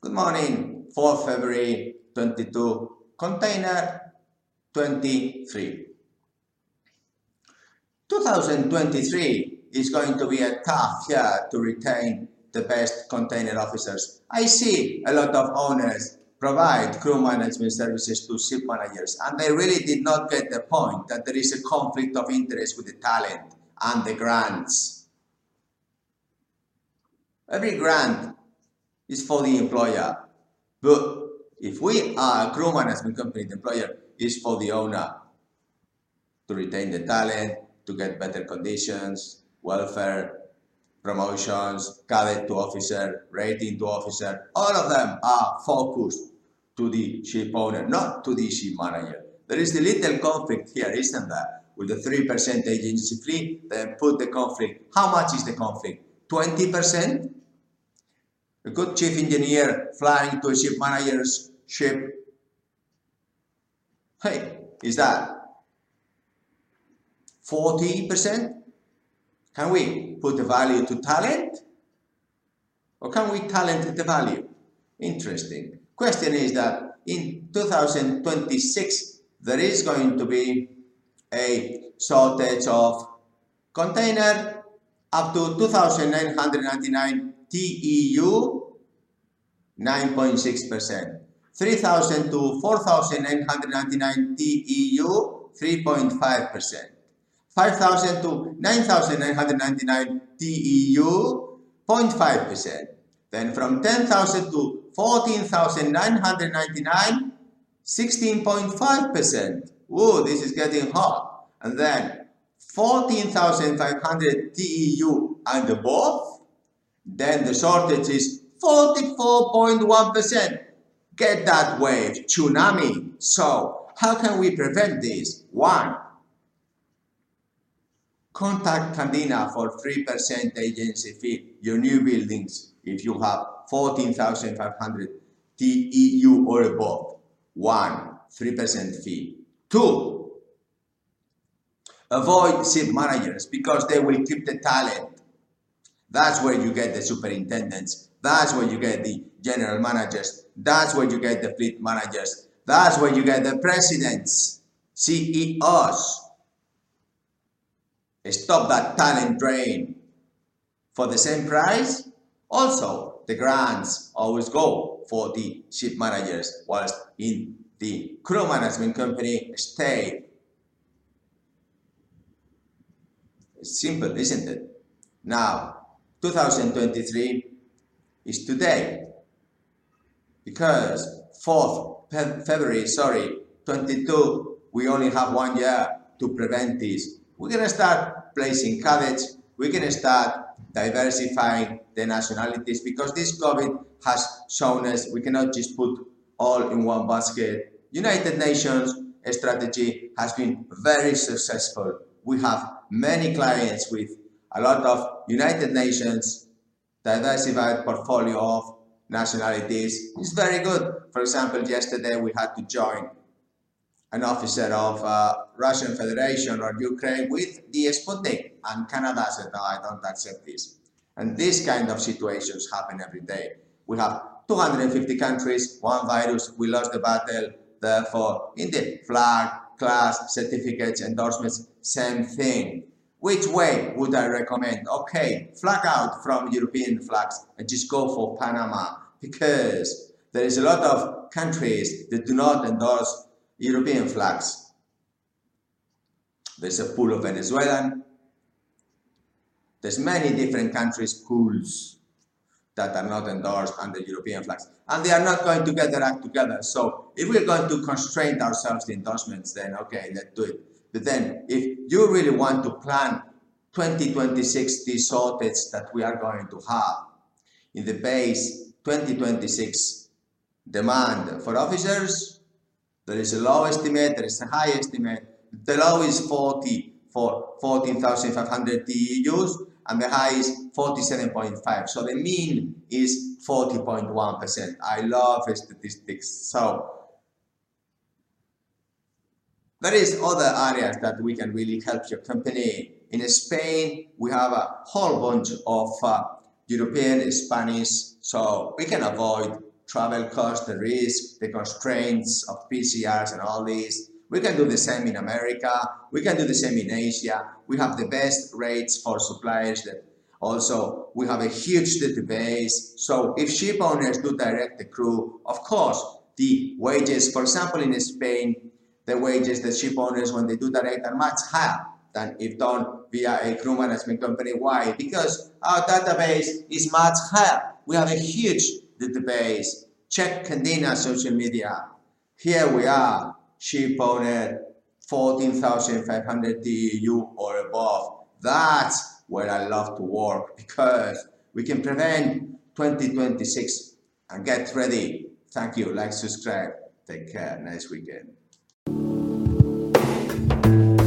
Good morning, 4 February 22, container 23. 2023 is going to be a tough year to retain the best container officers. I see a lot of owners provide crew management services to ship managers and they really did not get the point that there is a conflict of interest with the talent and the grants. Every grant is for the employer. But if we are a crew management company, the employer is for the owner to retain the talent, to get better conditions, welfare, promotions, cadet to officer, rating to officer, all of them are focused to the ship owner, not to the ship manager. There is a little conflict here, isn't there? With the 3% agency fee, then put the conflict. How much is the conflict? 20%? A good chief engineer flying to a ship manager's ship. Hey, is that 40%? Can we put the value to talent? Or can we talent the value? Interesting. Question is that in 2026, there is going to be a shortage of container up to 2,999 TEU 9.6%. 3,000 to 4,999 TEU 3.5%. 5,000 to 9,999 TEU 0.5%. Then from 10,000 to 14,999 16.5%. Whoa, this is getting hot. And then 14,500 TEU and above then the shortage is 44.1%. Get that wave, tsunami. So how can we prevent this? One, contact Candina for 3% agency fee, your new buildings, if you have 14,500 TEU or above. One, 3% fee. Two, avoid ship managers because they will keep the talent that's where you get the superintendents. That's where you get the general managers. That's where you get the fleet managers. That's where you get the presidents, CEOs. Stop that talent drain. For the same price, also the grants always go for the ship managers, whilst in the crew management company stay. It's simple, isn't it? Now, 2023 is today because 4th February, sorry, 22, we only have one year to prevent this. We're going to start placing cadets, we're going to start diversifying the nationalities because this COVID has shown us we cannot just put all in one basket. United Nations strategy has been very successful. We have many clients with a lot of United Nations diversified portfolio of nationalities is very good. For example, yesterday we had to join an officer of uh, Russian Federation or Ukraine with the Sputnik and Canada said, no, I don't accept this. And these kind of situations happen every day. We have 250 countries, one virus, we lost the battle, therefore, in the flag, class, certificates, endorsements, same thing. Which way would I recommend? Okay, flag out from European flags and just go for Panama because there is a lot of countries that do not endorse European flags. There's a pool of Venezuelan. There's many different countries pools that are not endorsed under European flags. And they are not going to get their act together. So if we're going to constrain ourselves to endorsements, then okay, let's do it. But then if you really want to plan 2026 these that we are going to have in the base 2026 demand for officers, there is a low estimate, there is a high estimate. The low is 40 for 14,500 TEUs and the high is 47.5. So the mean is 40.1%. I love statistics. So there is other areas that we can really help your company. In Spain, we have a whole bunch of uh, European Spanish, so we can avoid travel costs, the risk, the constraints of PCRs and all these. We can do the same in America. We can do the same in Asia. We have the best rates for suppliers that also we have a huge database. So if ship owners do direct the crew, of course, the wages, for example, in Spain, the wages that ship owners when they do direct are much higher than if done via a crew management company. Why? Because our database is much higher. We have a huge database. Check Candina social media. Here we are, ship owner, 14,500 TEU or above. That's where I love to work because we can prevent 2026 and get ready. Thank you. Like, subscribe. Take care. Nice weekend thank you